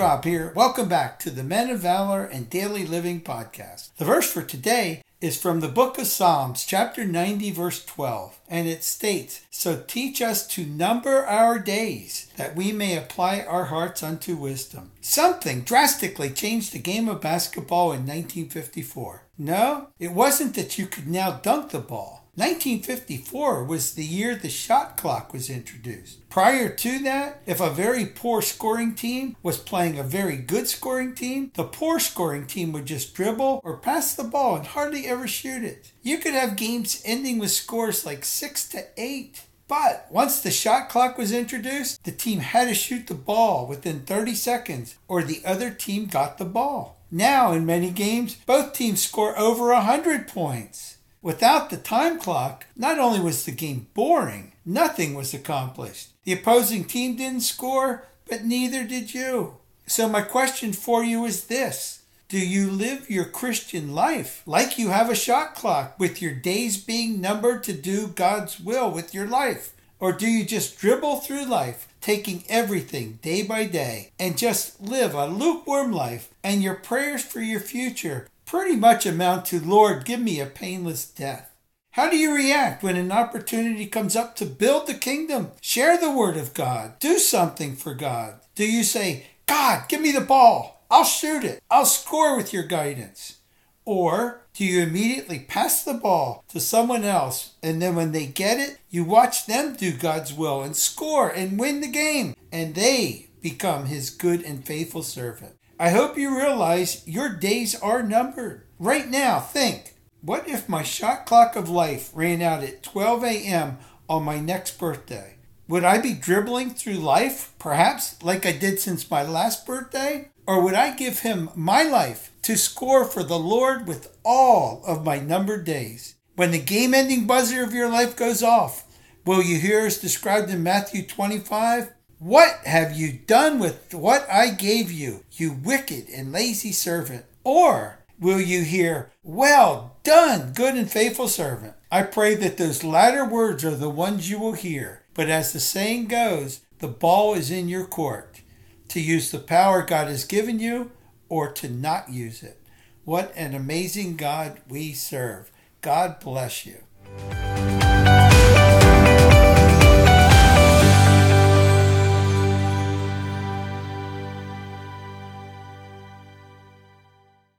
Bob here. Welcome back to the Men of Valor and Daily Living podcast. The verse for today is from the book of Psalms, chapter 90, verse 12, and it states, So teach us to number our days, that we may apply our hearts unto wisdom. Something drastically changed the game of basketball in 1954. No, it wasn't that you could now dunk the ball. 1954 was the year the shot clock was introduced. Prior to that, if a very poor scoring team was playing a very good scoring team, the poor scoring team would just dribble or pass the ball and hardly ever shoot it. You could have games ending with scores like 6 to 8. But once the shot clock was introduced, the team had to shoot the ball within 30 seconds or the other team got the ball. Now, in many games, both teams score over 100 points. Without the time clock, not only was the game boring, nothing was accomplished. The opposing team didn't score, but neither did you. So, my question for you is this Do you live your Christian life like you have a shot clock, with your days being numbered to do God's will with your life? Or do you just dribble through life, taking everything day by day, and just live a lukewarm life, and your prayers for your future pretty much amount to Lord, give me a painless death. How do you react when an opportunity comes up to build the kingdom, share the word of God, do something for God? Do you say, God, give me the ball, I'll shoot it, I'll score with your guidance? Or do you immediately pass the ball to someone else and then when they get it, you watch them do God's will and score and win the game and they become his good and faithful servant? I hope you realize your days are numbered. Right now, think what if my shot clock of life ran out at 12 a.m. on my next birthday? Would I be dribbling through life, perhaps like I did since my last birthday? Or would I give him my life to score for the Lord with all of my numbered days? When the game ending buzzer of your life goes off, will you hear as described in Matthew 25? What have you done with what I gave you, you wicked and lazy servant? Or will you hear, Well done, good and faithful servant? I pray that those latter words are the ones you will hear. But as the saying goes, the ball is in your court to use the power God has given you or to not use it. What an amazing God we serve. God bless you.